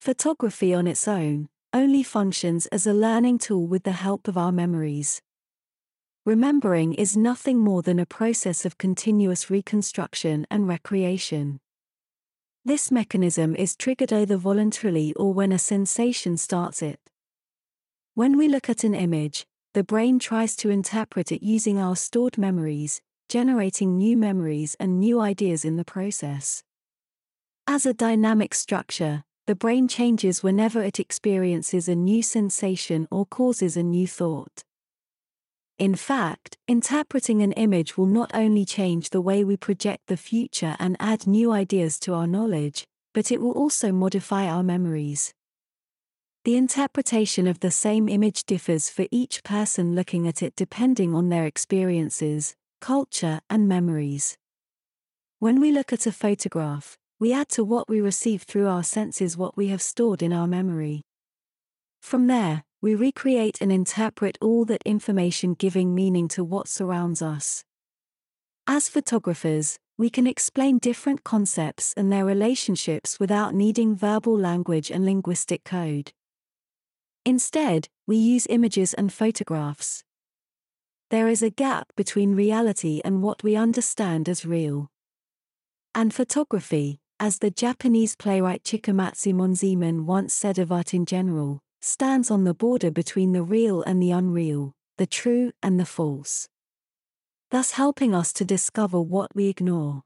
Photography on its own only functions as a learning tool with the help of our memories. Remembering is nothing more than a process of continuous reconstruction and recreation. This mechanism is triggered either voluntarily or when a sensation starts it. When we look at an image, the brain tries to interpret it using our stored memories, generating new memories and new ideas in the process. As a dynamic structure, the brain changes whenever it experiences a new sensation or causes a new thought. In fact, interpreting an image will not only change the way we project the future and add new ideas to our knowledge, but it will also modify our memories. The interpretation of the same image differs for each person looking at it depending on their experiences, culture, and memories. When we look at a photograph, we add to what we receive through our senses what we have stored in our memory. From there, we recreate and interpret all that information giving meaning to what surrounds us. As photographers, we can explain different concepts and their relationships without needing verbal language and linguistic code. Instead, we use images and photographs. There is a gap between reality and what we understand as real. And photography, as the Japanese playwright Chikamatsu Monzaemon once said of art in general, stands on the border between the real and the unreal, the true and the false. Thus helping us to discover what we ignore.